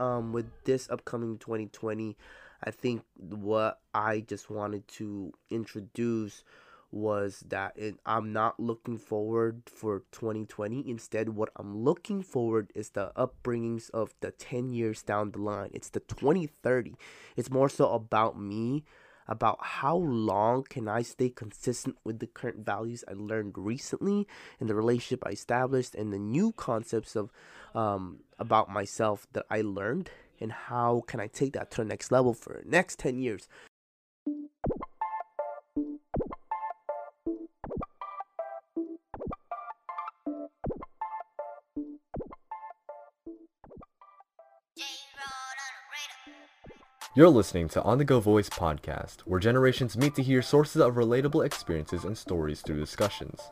um, with this upcoming 2020, I think what I just wanted to introduce was that it, I'm not looking forward for 2020. Instead, what I'm looking forward is the upbringings of the 10 years down the line. It's the 2030. It's more so about me, about how long can I stay consistent with the current values I learned recently and the relationship I established and the new concepts of um, about myself that I learned and how can I take that to the next level for the next 10 years. You're listening to On the Go Voice podcast, where generations meet to hear sources of relatable experiences and stories through discussions.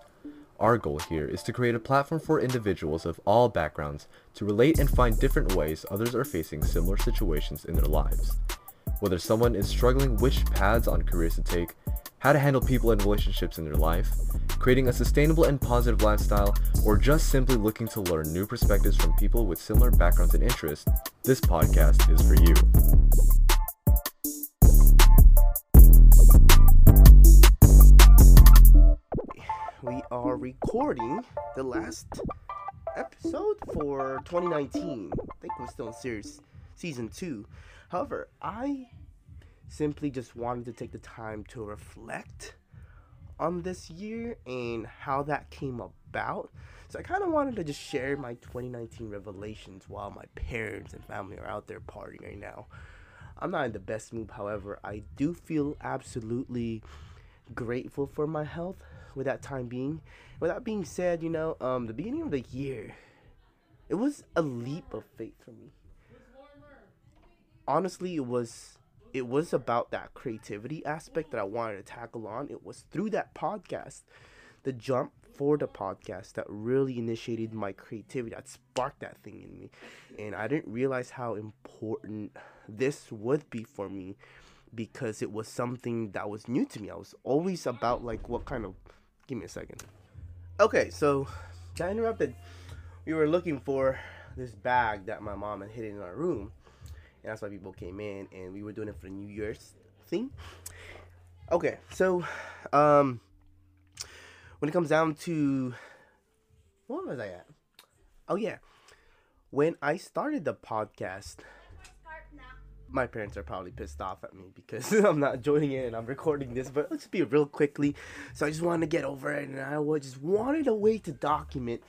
Our goal here is to create a platform for individuals of all backgrounds to relate and find different ways others are facing similar situations in their lives. Whether someone is struggling which paths on careers to take, how to handle people and relationships in their life, creating a sustainable and positive lifestyle, or just simply looking to learn new perspectives from people with similar backgrounds and interests, this podcast is for you. Recording the last episode for 2019. I think we're still in series season two. However, I simply just wanted to take the time to reflect on this year and how that came about. So I kind of wanted to just share my 2019 revelations while my parents and family are out there partying right now. I'm not in the best mood, however, I do feel absolutely grateful for my health with that time being. With that being said, you know, um, the beginning of the year, it was a leap of faith for me. Honestly, it was it was about that creativity aspect that I wanted to tackle on. It was through that podcast, the jump for the podcast that really initiated my creativity, that sparked that thing in me. And I didn't realize how important this would be for me because it was something that was new to me. I was always about like what kind of Give me a second. Okay, so I interrupted. We were looking for this bag that my mom had hidden in our room. And that's why people came in and we were doing it for the New Year's thing. Okay, so um when it comes down to what was I at? Oh yeah. When I started the podcast, my parents are probably pissed off at me because I'm not joining it and I'm recording this, but let's be real quickly. So I just wanted to get over it and I just wanted a way to document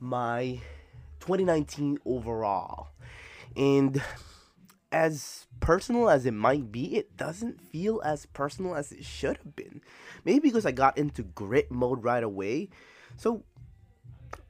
my 2019 overall. And as personal as it might be, it doesn't feel as personal as it should have been. Maybe because I got into grit mode right away. So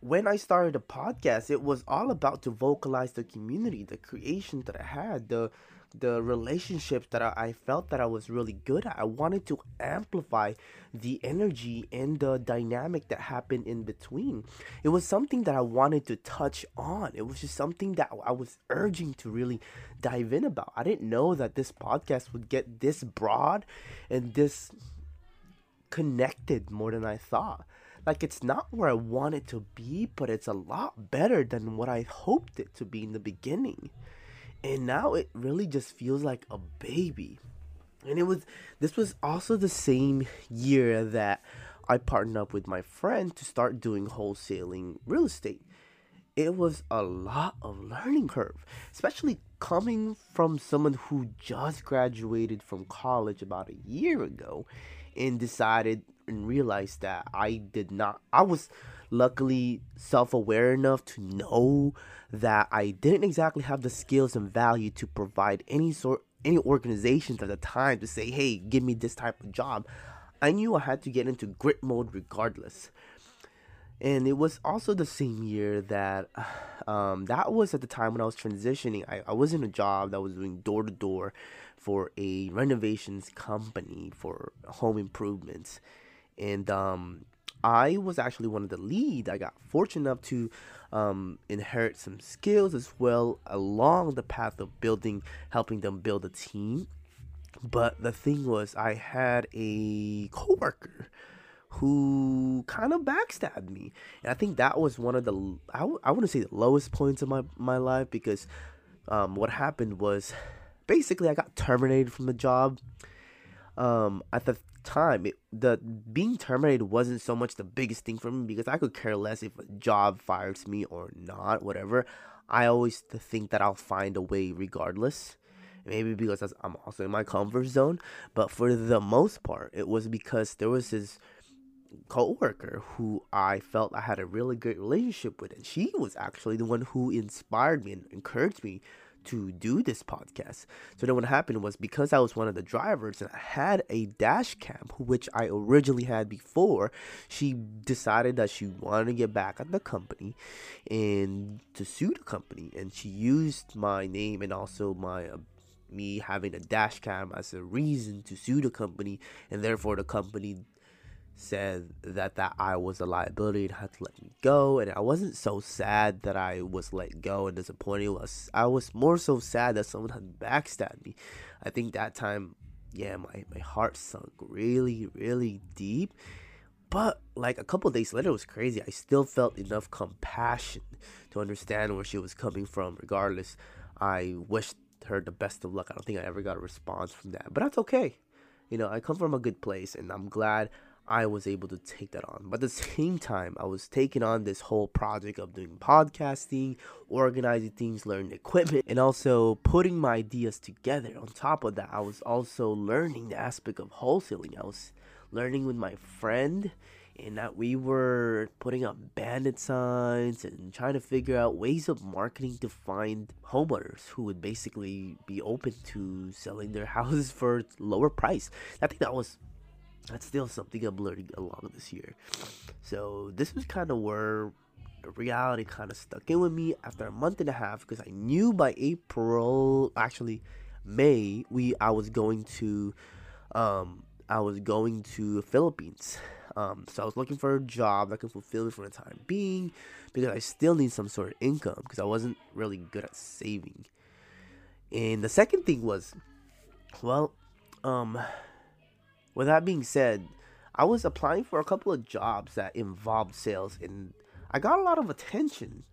when I started the podcast, it was all about to vocalize the community, the creation that I had, the the relationships that I, I, felt that I was really good at. I wanted to amplify the energy and the dynamic that happened in between. It was something that I wanted to touch on. It was just something that I was urging to really dive in about. I didn't know that this podcast would get this broad and this connected more than I thought. Like it's not where I want it to be, but it's a lot better than what I hoped it to be in the beginning and now it really just feels like a baby. And it was this was also the same year that i partnered up with my friend to start doing wholesaling real estate. It was a lot of learning curve especially coming from someone who just graduated from college about a year ago and decided and realized that i did not i was luckily self-aware enough to know that I didn't exactly have the skills and value to provide any sort any organizations at the time to say, "Hey, give me this type of job." I knew I had to get into grit mode regardless. And it was also the same year that um, that was at the time when I was transitioning. I, I was in a job that was doing door to door for a renovations company for home improvements. And um, I was actually one of the lead. I got fortunate enough to um, inherit some skills as well along the path of building, helping them build a team. But the thing was, I had a coworker who kind of backstabbed me, and I think that was one of the I, w- I to say the lowest points of my my life because um, what happened was basically I got terminated from the job. Um, at the time, it, the being terminated wasn't so much the biggest thing for me because I could care less if a job fires me or not, whatever. I always think that I'll find a way regardless. Maybe because I'm also in my comfort zone, but for the most part, it was because there was this coworker who I felt I had a really great relationship with, and she was actually the one who inspired me and encouraged me to do this podcast. So then what happened was because I was one of the drivers and I had a dash cam, which I originally had before, she decided that she wanted to get back at the company and to sue the company. And she used my name and also my uh, me having a dash cam as a reason to sue the company and therefore the company said that that I was a liability and had to let me go and I wasn't so sad that I was let go and disappointed. I was more so sad that someone had backstabbed me. I think that time yeah my, my heart sunk really really deep. But like a couple days later it was crazy. I still felt enough compassion to understand where she was coming from. Regardless I wished her the best of luck. I don't think I ever got a response from that but that's okay. You know I come from a good place and I'm glad I was able to take that on. But at the same time, I was taking on this whole project of doing podcasting, organizing things, learning equipment, and also putting my ideas together. On top of that, I was also learning the aspect of wholesaling. I was learning with my friend and that we were putting up bandit signs and trying to figure out ways of marketing to find homeowners who would basically be open to selling their houses for lower price. I think that was that's still something I'm learning along this year. So this was kind of where the reality kind of stuck in with me after a month and a half because I knew by April, actually May, we I was going to, um, I was going to Philippines. Um, so I was looking for a job that could fulfill me for the time being because I still need some sort of income because I wasn't really good at saving. And the second thing was, well, um, with that being said, I was applying for a couple of jobs that involved sales and I got a lot of attention,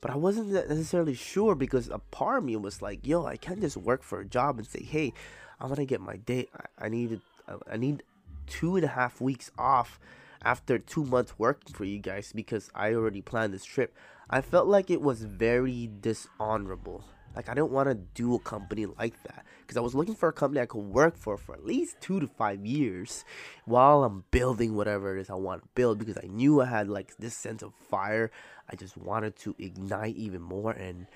but I wasn't necessarily sure because a part of me was like, yo, I can't just work for a job and say, hey, I'm gonna get my day. I, I need uh, I need two and a half weeks off after two months working for you guys because I already planned this trip. I felt like it was very dishonorable like I didn't want to do a company like that because I was looking for a company I could work for for at least two to five years while I'm building whatever it is I want to build because I knew I had like this sense of fire. I just wanted to ignite even more and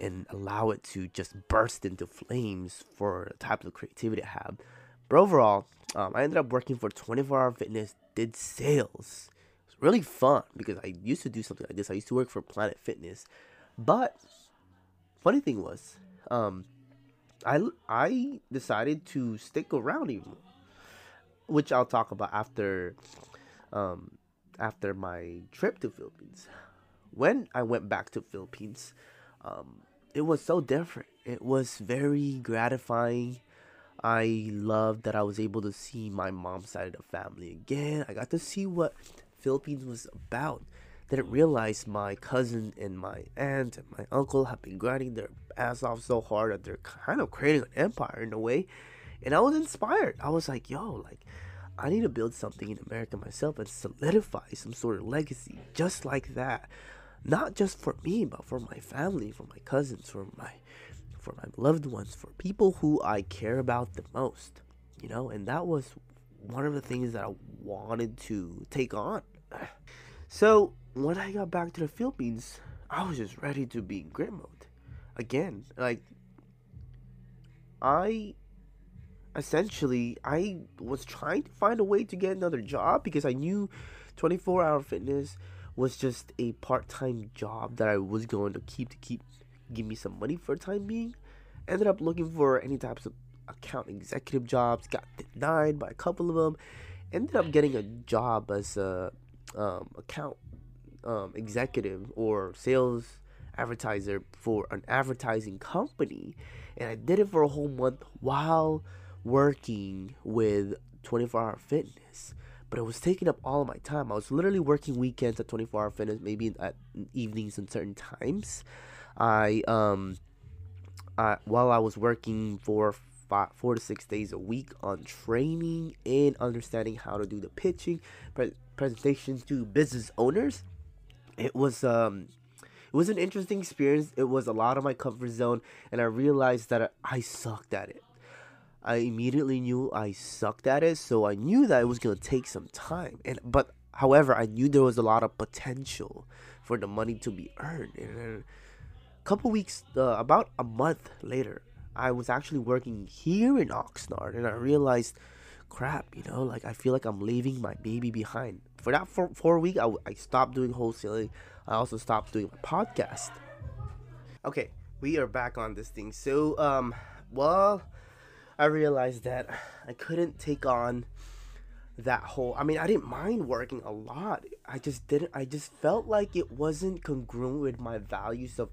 and allow it to just burst into flames for the type of creativity I have. But overall, um, I ended up working for 24 Hour Fitness, did sales. It was really fun because I used to do something like this. I used to work for Planet Fitness, but funny thing was, um, I I decided to stick around even, which I'll talk about after, um, after my trip to Philippines. When I went back to Philippines, um, it was so different. It was very gratifying. I loved that I was able to see my mom's side of the family again. I got to see what Philippines was about didn't realize my cousin and my aunt and my uncle have been grinding their ass off so hard that they're kind of creating an empire in a way. And I was inspired. I was like, yo, like, I need to build something in America myself and solidify some sort of legacy just like that. Not just for me, but for my family, for my cousins, for my for my loved ones, for people who I care about the most. You know, and that was one of the things that I wanted to take on. So when I got back to the Philippines, I was just ready to be in mode again. Like I essentially I was trying to find a way to get another job because I knew 24 hour fitness was just a part-time job that I was going to keep to keep give me some money for the time being. Ended up looking for any types of account executive jobs, got denied by a couple of them. Ended up getting a job as a um, account um, executive or sales advertiser for an advertising company, and I did it for a whole month while working with 24 Hour Fitness. But it was taking up all of my time. I was literally working weekends at 24 Hour Fitness, maybe at evenings and certain times. I um uh, while I was working for five, four to six days a week on training and understanding how to do the pitching pre- presentations to business owners. It was um, it was an interesting experience. It was a lot of my comfort zone, and I realized that I sucked at it. I immediately knew I sucked at it, so I knew that it was gonna take some time. And but however, I knew there was a lot of potential for the money to be earned. And a couple weeks, uh, about a month later, I was actually working here in Oxnard, and I realized, crap, you know, like I feel like I'm leaving my baby behind. For that four, four week, I, I stopped doing wholesaling. I also stopped doing my podcast. Okay, we are back on this thing. So, um, well, I realized that I couldn't take on that whole I mean I didn't mind working a lot. I just didn't I just felt like it wasn't congruent with my values of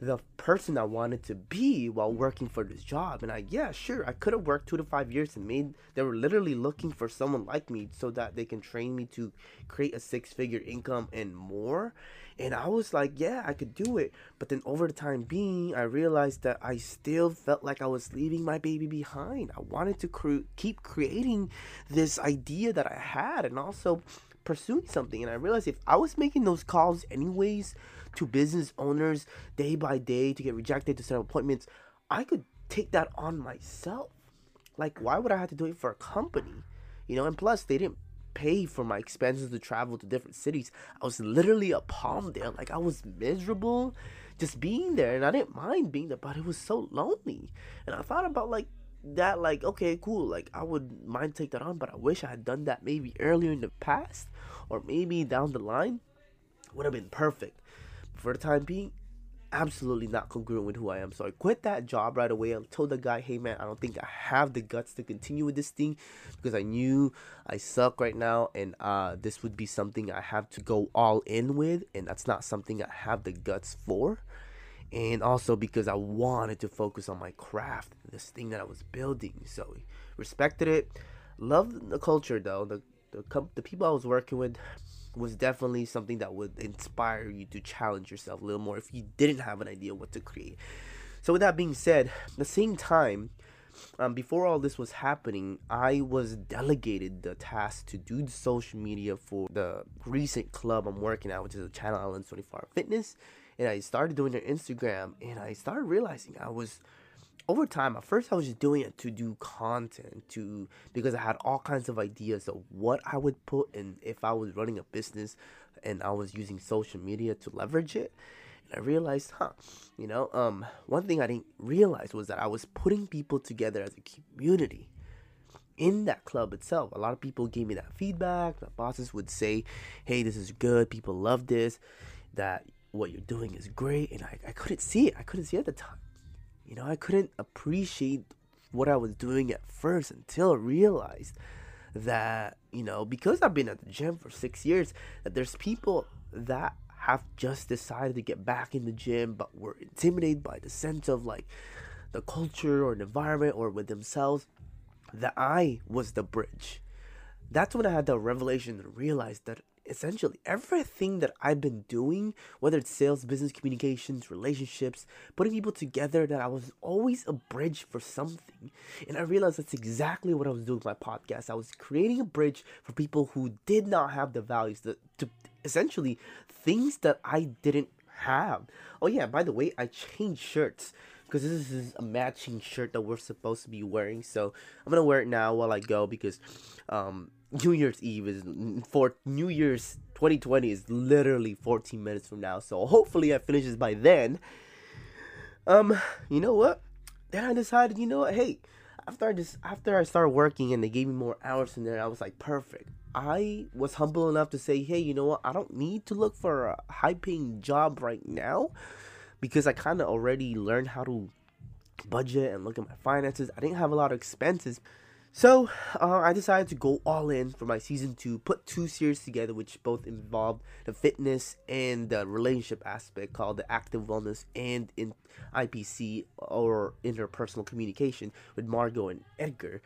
the person I wanted to be while working for this job. And I, yeah, sure, I could have worked two to five years and made, they were literally looking for someone like me so that they can train me to create a six figure income and more. And I was like, yeah, I could do it. But then over the time being, I realized that I still felt like I was leaving my baby behind. I wanted to cre- keep creating this idea that I had and also pursuing something. And I realized if I was making those calls anyways, to business owners day by day to get rejected to set appointments, I could take that on myself. Like, why would I have to do it for a company? You know, and plus, they didn't pay for my expenses to travel to different cities. I was literally a palm there. Like, I was miserable just being there, and I didn't mind being there, but it was so lonely. And I thought about, like, that like okay cool like i would mind take that on but i wish i had done that maybe earlier in the past or maybe down the line would have been perfect for the time being, absolutely not congruent with who I am. So I quit that job right away. I told the guy, hey man, I don't think I have the guts to continue with this thing because I knew I suck right now and uh, this would be something I have to go all in with, and that's not something I have the guts for. And also because I wanted to focus on my craft, this thing that I was building. So respected it. Loved the culture though. The the, the people I was working with was definitely something that would inspire you to challenge yourself a little more if you didn't have an idea what to create. So, with that being said, the same time, um, before all this was happening, I was delegated the task to do the social media for the recent club I'm working at, which is Channel Islands 24 Hour Fitness. And I started doing their Instagram, and I started realizing I was over time, at first I was just doing it to do content, to because I had all kinds of ideas of what I would put in if I was running a business and I was using social media to leverage it. And I realized, huh, you know, um, one thing I didn't realize was that I was putting people together as a community in that club itself. A lot of people gave me that feedback. My bosses would say, hey, this is good. People love this. That what you're doing is great. And I, I couldn't see it. I couldn't see it at the time. You know, I couldn't appreciate what I was doing at first until I realized that, you know, because I've been at the gym for six years, that there's people that have just decided to get back in the gym but were intimidated by the sense of like the culture or the environment or with themselves that I was the bridge. That's when I had the revelation and realized that essentially everything that I've been doing, whether it's sales, business communications, relationships, putting people together, that I was always a bridge for something. And I realized that's exactly what I was doing with my podcast. I was creating a bridge for people who did not have the values that to essentially things that I didn't have. Oh yeah, by the way, I changed shirts because this is a matching shirt that we're supposed to be wearing. So I'm gonna wear it now while I go because um New Year's Eve is for New Year's 2020 is literally 14 minutes from now. So hopefully I finish this by then. Um, you know what? Then I decided, you know what? Hey, after I just after I started working and they gave me more hours in there, I was like, perfect. I was humble enough to say, hey, you know what? I don't need to look for a high paying job right now because I kind of already learned how to budget and look at my finances. I didn't have a lot of expenses. So uh, I decided to go all in for my season two, put two series together, which both involved the fitness and the relationship aspect called the active wellness and in IPC or interpersonal communication with Margot and Edgar.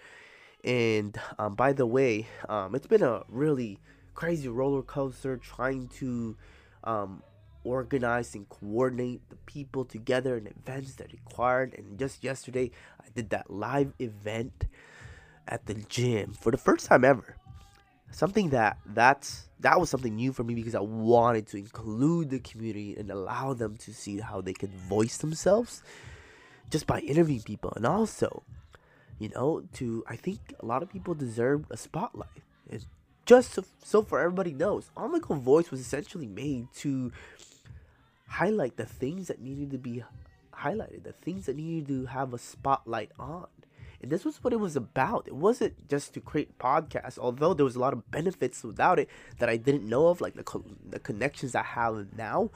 And um, by the way, um, it's been a really crazy roller coaster trying to um, organize and coordinate the people together and events that required. And just yesterday, I did that live event at the gym for the first time ever. Something that that's that was something new for me because I wanted to include the community and allow them to see how they could voice themselves just by interviewing people and also you know to I think a lot of people deserve a spotlight. And just so, so for everybody knows, Go Voice was essentially made to highlight the things that needed to be highlighted, the things that needed to have a spotlight on. And this was what it was about. It wasn't just to create podcasts, although there was a lot of benefits without it that I didn't know of, like the, co- the connections I have now.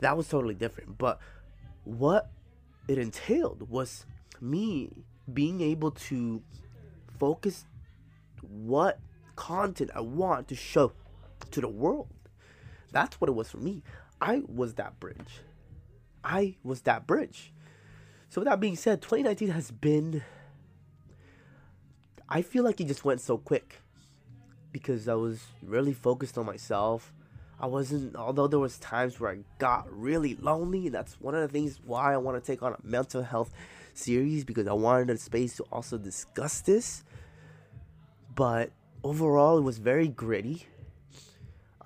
That was totally different. But what it entailed was me being able to focus what content I want to show to the world. That's what it was for me. I was that bridge. I was that bridge. So, with that being said, 2019 has been I feel like it just went so quick because I was really focused on myself. I wasn't although there was times where I got really lonely and that's one of the things why I want to take on a mental health series because I wanted a space to also discuss this. But overall it was very gritty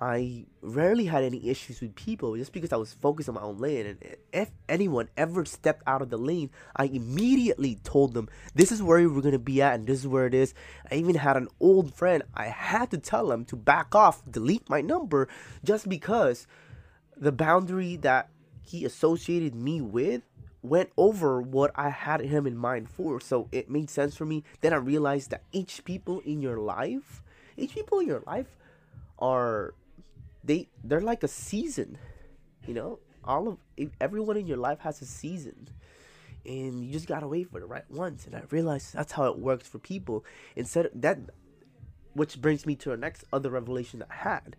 I rarely had any issues with people just because I was focused on my own lane. And if anyone ever stepped out of the lane, I immediately told them, This is where we're going to be at, and this is where it is. I even had an old friend, I had to tell him to back off, delete my number, just because the boundary that he associated me with went over what I had him in mind for. So it made sense for me. Then I realized that each people in your life, each people in your life are they they're like a season you know? All of everyone in your life has a season. And you just gotta wait for the right ones. And i realized that's how it works for people. Instead of that which brings me to the next other revelation that i had.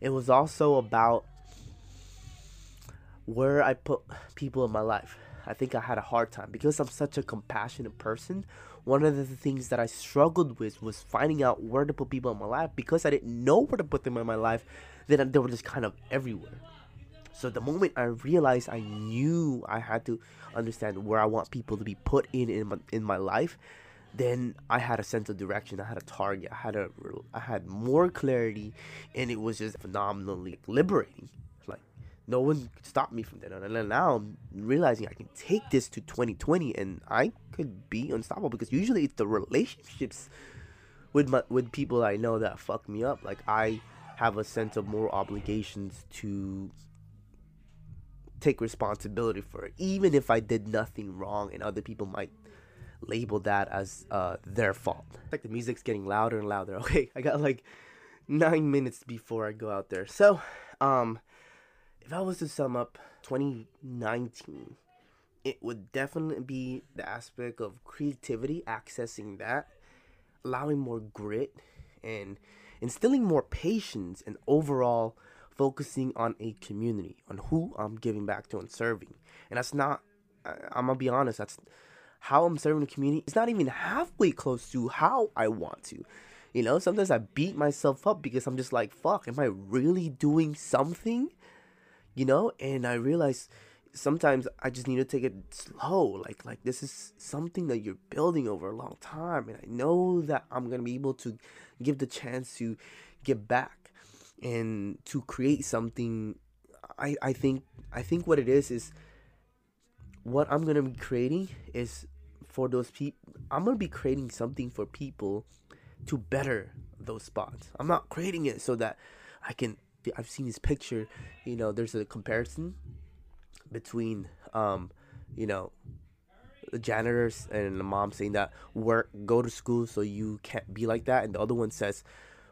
It was also about where i put people in my life. I think i had a hard time. Because i'm such a compassionate person one of the things that i struggled with was finding out where to put people in my life. Because i didn't know where to put them in my life then they were just kind of everywhere. So the moment I realized I knew I had to understand where I want people to be put in in my, in my life, then I had a sense of direction. I had a target. I had a I had more clarity, and it was just phenomenally liberating. Like no one could stop me from that. And now I'm realizing I can take this to 2020, and I could be unstoppable because usually it's the relationships with my with people I know that fuck me up. Like I have a sense of moral obligations to take responsibility for it, even if I did nothing wrong, and other people might label that as uh, their fault. Like the music's getting louder and louder. Okay, I got like nine minutes before I go out there. So, um, if I was to sum up 2019, it would definitely be the aspect of creativity, accessing that, allowing more grit, and instilling more patience and overall focusing on a community, on who I'm giving back to and serving. And that's not, I'm gonna be honest, that's how I'm serving the community. It's not even halfway close to how I want to. You know, sometimes I beat myself up because I'm just like, fuck, am I really doing something? You know, and I realize sometimes I just need to take it slow. Like like this is something that you're building over a long time, and I know that I'm gonna be able to give the chance to get back and to create something. I I think I think what it is is what I'm gonna be creating is for those people. I'm gonna be creating something for people to better those spots. I'm not creating it so that I can. I've seen this picture. You know, there's a comparison between um, you know the janitors and the mom saying that work go to school so you can't be like that. And the other one says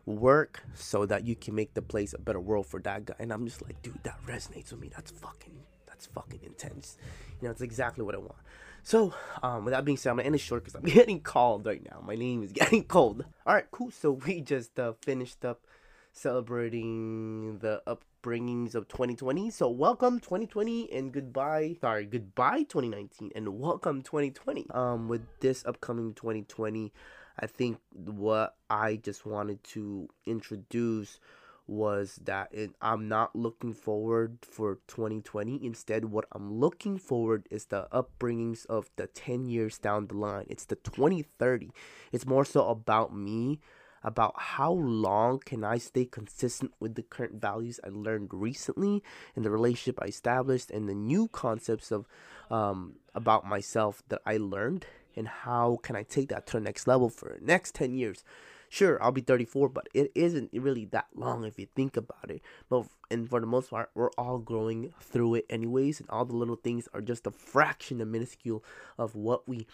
work so that you can make the place a better world for that guy. And i'm just like dude that resonates with me. That's fucking that's fucking intense. You know it's exactly what i want. So um with that being said i'm gonna end it short because i'm getting called right now. My name is getting cold. All right cool. So we just uh, finished up celebrating the upbringings of 2020. So welcome 2020 and goodbye. Sorry, goodbye 2019 and welcome 2020. Um, with this upcoming 2020, I think what I just wanted to introduce was that it, I'm not looking forward for 2020. Instead, what I'm looking forward is the upbringings of the 10 years down the line. It's the 2030. It's more so about me, about how long can I stay consistent with the current values I learned recently and the relationship I established and the new concepts of um, about myself that I learned and how can I take that to the next level for the next 10 years? Sure i'll be 34 but it isn't really that long if you think about it. But and for the most part we're all growing through it anyways and all the little things are just a fraction a minuscule of what we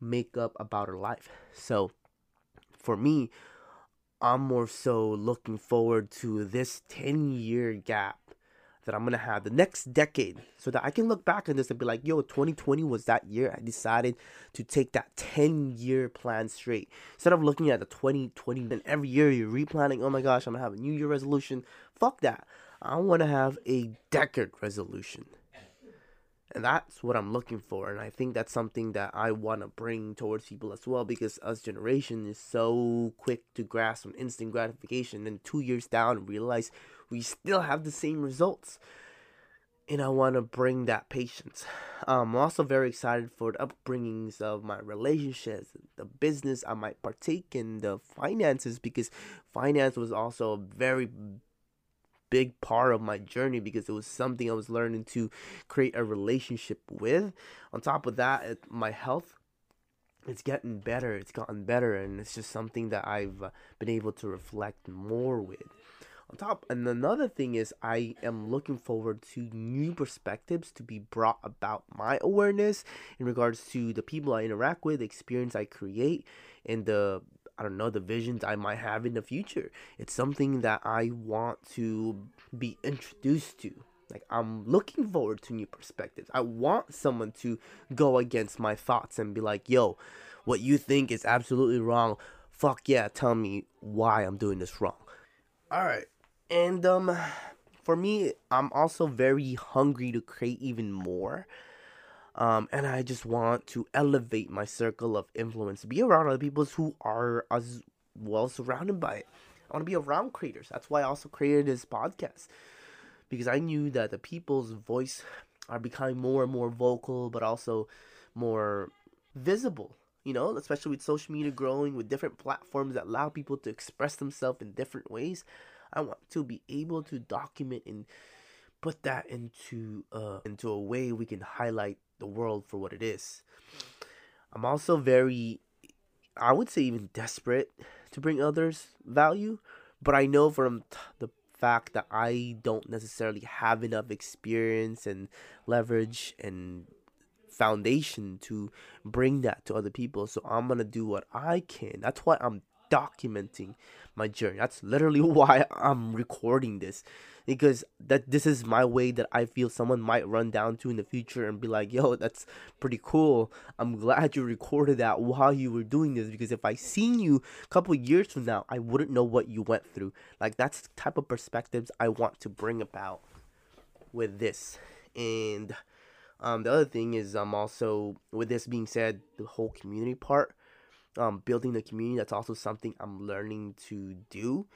make up about our life. So for me i'm more so looking forward to this 10 year gap that I'm gonna have the next decade so that I can look back on this and be like, yo, 2020 was that year I decided to take that 10 year plan straight. Instead of looking at the 2020, then every year you're replanning, oh my gosh, I'm gonna have a new year resolution. Fuck that. I wanna have a decade resolution. And that's what I'm looking for. And I think that's something that I want to bring towards people as well because us generation is so quick to grasp on instant gratification. And two years down, realize we still have the same results. And I want to bring that patience. Um, I'm also very excited for the upbringings of my relationships, the business I might partake in, the finances, because finance was also a very big part of my journey because it was something I was learning to create a relationship with. On top of that, my health it's getting better. It's gotten better, and it's just something that I've uh, been able to reflect more with on top. And another thing is, I am looking forward to new perspectives to be brought about my awareness in regards to the people I interact with, the experience I create, and the I don't know the visions I might have in the future. It's something that I want to be introduced to. Like I'm looking forward to new perspectives. I want someone to go against my thoughts and be like, "Yo, what you think is absolutely wrong. Fuck yeah, tell me why I'm doing this wrong." All right. And um for me, I'm also very hungry to create even more. Um, and I just want to elevate my circle of influence, be around other people who are as well surrounded by it. I want to be around creators. That's why I also created this podcast because I knew that the people's voice are becoming more and more vocal, but also more visible. You know, especially with social media growing, with different platforms that allow people to express themselves in different ways. I want to be able to document and put that into uh into a way we can highlight the world for what it is. I'm also very I would say even desperate to bring others value, but I know from the fact that I don't necessarily have enough experience and leverage and foundation to bring that to other people. So I'm gonna do what I can. That's why I'm documenting my journey. That's literally why I'm recording this because that this is my way that I feel someone might run down to in the future and be like, "Yo, that's pretty cool. I'm glad you recorded that while you were doing this because if I seen you a couple years from now, I wouldn't know what you went through." Like that's the type of perspectives I want to bring about with this. And um, the other thing is, I'm um, also with this being said, the whole community part um, building the community. That's also something I'm learning to do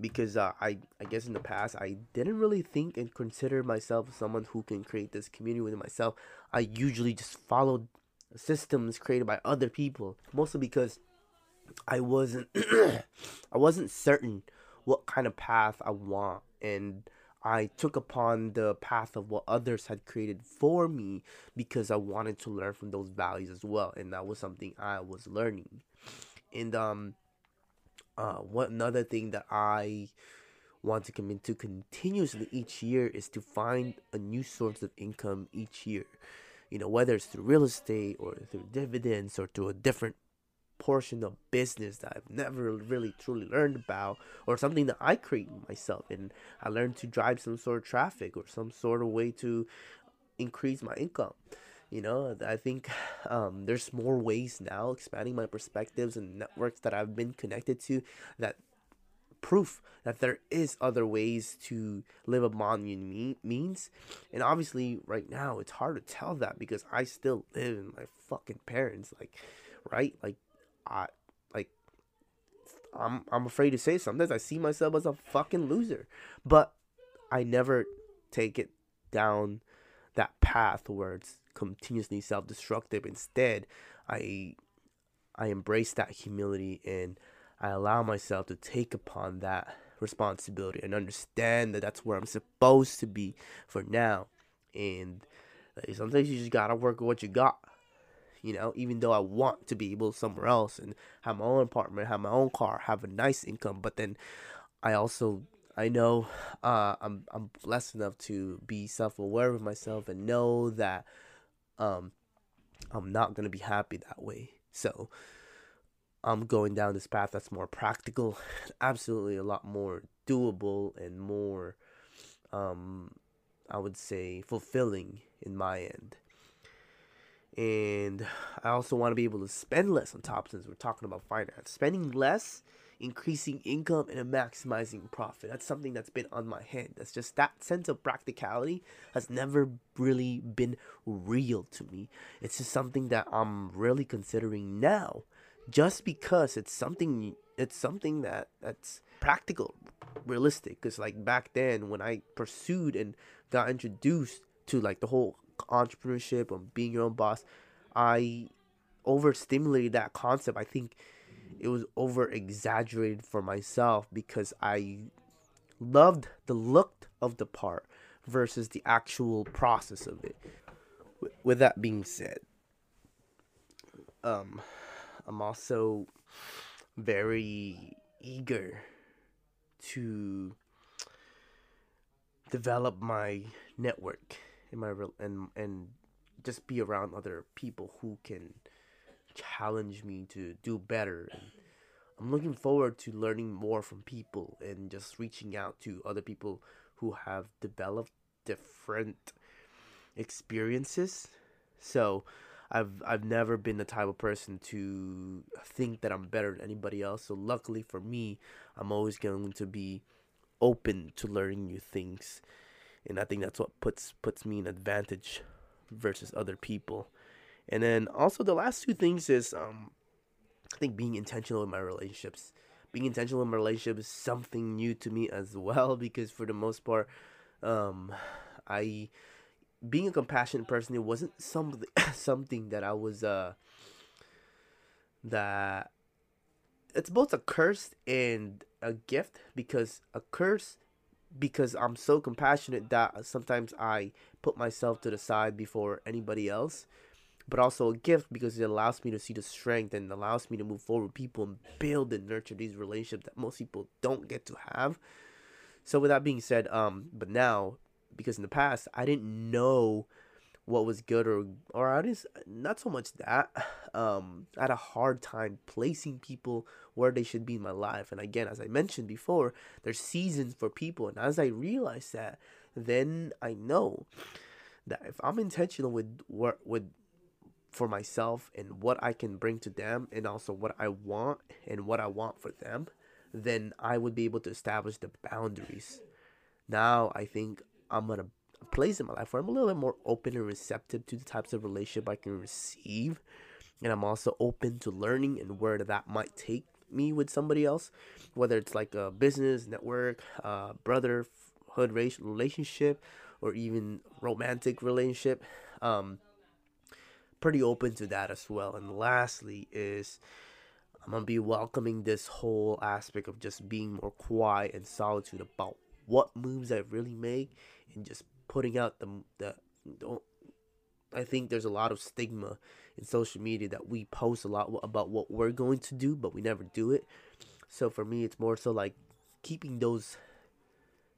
because uh, I I guess in the past I didn't really think and consider myself someone who can create this community within myself. I usually just followed systems created by other people, mostly because I wasn't I wasn't certain what kind of path I want and I took upon the path of what others had created for me because I wanted to learn from those values as well, and that was something I was learning. And um, uh, what another thing that I want to commit to continuously each year is to find a new source of income each year. You know, whether it's through real estate or through dividends or through a different portion of business that I've never really truly learned about, or something that I create myself, and I learned to drive some sort of traffic or some sort of way to increase my income. You know, I think um, there's more ways now, expanding my perspectives and networks that I've been connected to, that proof that there is other ways to live a Monyan means. And obviously, right now, it's hard to tell that because I still live in my fucking parents, like, right? Like, I like I'm I'm afraid to say sometimes I see myself as a fucking loser. But I never take it down that path where it's continuously self-destructive. Instead, I I embrace that humility and I allow myself to take upon that responsibility and understand that that's where I'm supposed to be for now. And like, sometimes you just gotta work with what you got. You know, even though I want to be able somewhere else and have my own apartment, have my own car, have a nice income, but then I also I know uh, I'm I'm blessed enough to be self aware of myself and know that um, I'm not gonna be happy that way. So I'm going down this path that's more practical, absolutely a lot more doable and more, um, I would say, fulfilling in my end. And I also want to be able to spend less on top since we're talking about finance. Spending less, increasing income, and maximizing profit. That's something that's been on my head. That's just that sense of practicality has never really been real to me. It's just something that I'm really considering now just because it's something it's something that that's practical realistic because like back then when i pursued and got introduced to like the whole entrepreneurship and being your own boss i overstimulated that concept. I think it was over exaggerated for myself because i loved the look of the part versus the actual process of it. With that being said um I'm also very eager to develop my network and my and and just be around other people who can challenge me to do better and I'm looking forward to learning more from people and just reaching out to other people who have developed different experiences. So, I've I've never been the type of person to think that I'm better than anybody else. So luckily for me, I'm always going to be open to learning new things. And I think that's what puts puts me in advantage versus other people. And then also the last two things is um I think being intentional in my relationships. Being intentional in my relationship is something new to me as well because for the most part um I being a compassionate person, it wasn't something something that I was uh that it's both a curse and a gift because a curse because I'm so compassionate that sometimes I put myself to the side before anybody else but also a gift because it allows me to see the strength and allows me to move forward with people and build and nurture these relationships that most people don't get to have. So with that being said, um, but now because in the past I didn't know what was good or or I just not so much that. Um I had a hard time placing people where they should be in my life. And again as I mentioned before there's seasons for people. And as I realize that then I know that if I'm intentional with what with for myself and what I can bring to them and also what I want and what I want for them then I would be able to establish the boundaries. Now I think I'm at a, a place in my life where I'm a little bit more open and receptive to the types of relationship I can receive. And I'm also open to learning and where that might take me with somebody else, whether it's like a business, network, uh, brotherhood relationship, or even romantic relationship. Um, pretty open to that as well. And lastly is I'm gonna be welcoming this whole aspect of just being more quiet and solitude about what moves I really make and just putting out the the don't I think there's a lot of stigma in social media that we post a lot about what we're going to do, but we never do it. So for me, it's more so like keeping those,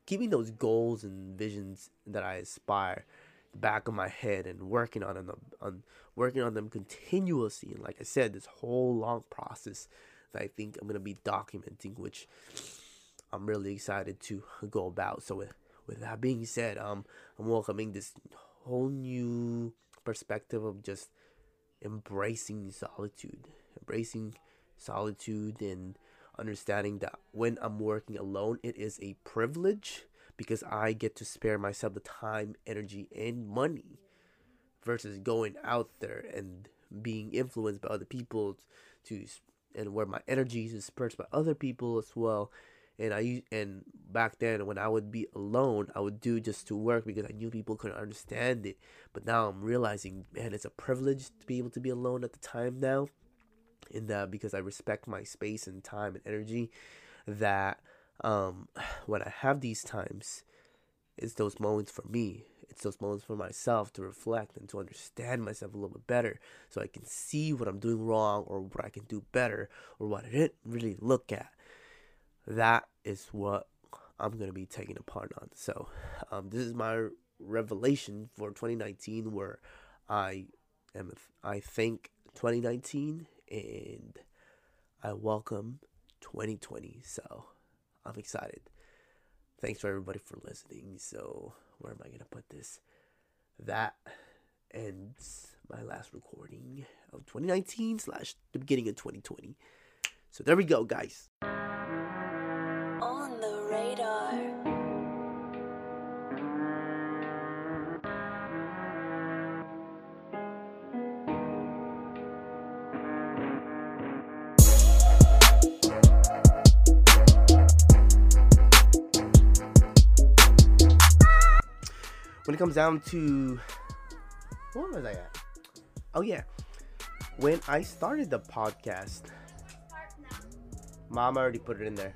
keeping those goals and visions that I aspire back of my head and working on them, on working on them continuously. And like I said, this whole long process that I think I'm gonna be documenting, which I'm really excited to go about. So uh, with that being said, um, I'm welcoming this whole new perspective of just embracing solitude, embracing solitude, and understanding that when I'm working alone, it is a privilege because I get to spare myself the time, energy, and money versus going out there and being influenced by other people to and where my energy is dispersed by other people as well. And I and back then when I would be alone, I would do just to work because I knew people couldn't understand it. But now I'm realizing, man, it's a privilege to be able to be alone at the time now. That because I respect my space and time and energy, that um, when I have these times, it's those moments for me. It's those moments for myself to reflect and to understand myself a little bit better so I can see what I'm doing wrong or what I can do better or what I didn't really look at. That is what I'm going to be taking a part on. So, um, this is my revelation for 2019 where I am, I think 2019 and I welcome 2020. So, I'm excited. Thanks for everybody for listening. So, where am I going to put this? That ends my last recording of 2019 slash the beginning of 2020. So, there we go, guys. It comes down to what was I at? Oh yeah, when I started the podcast, Mom already put it in there.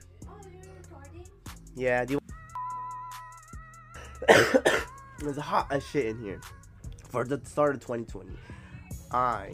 Yeah, do? There's hot as shit in here for the start of 2020. I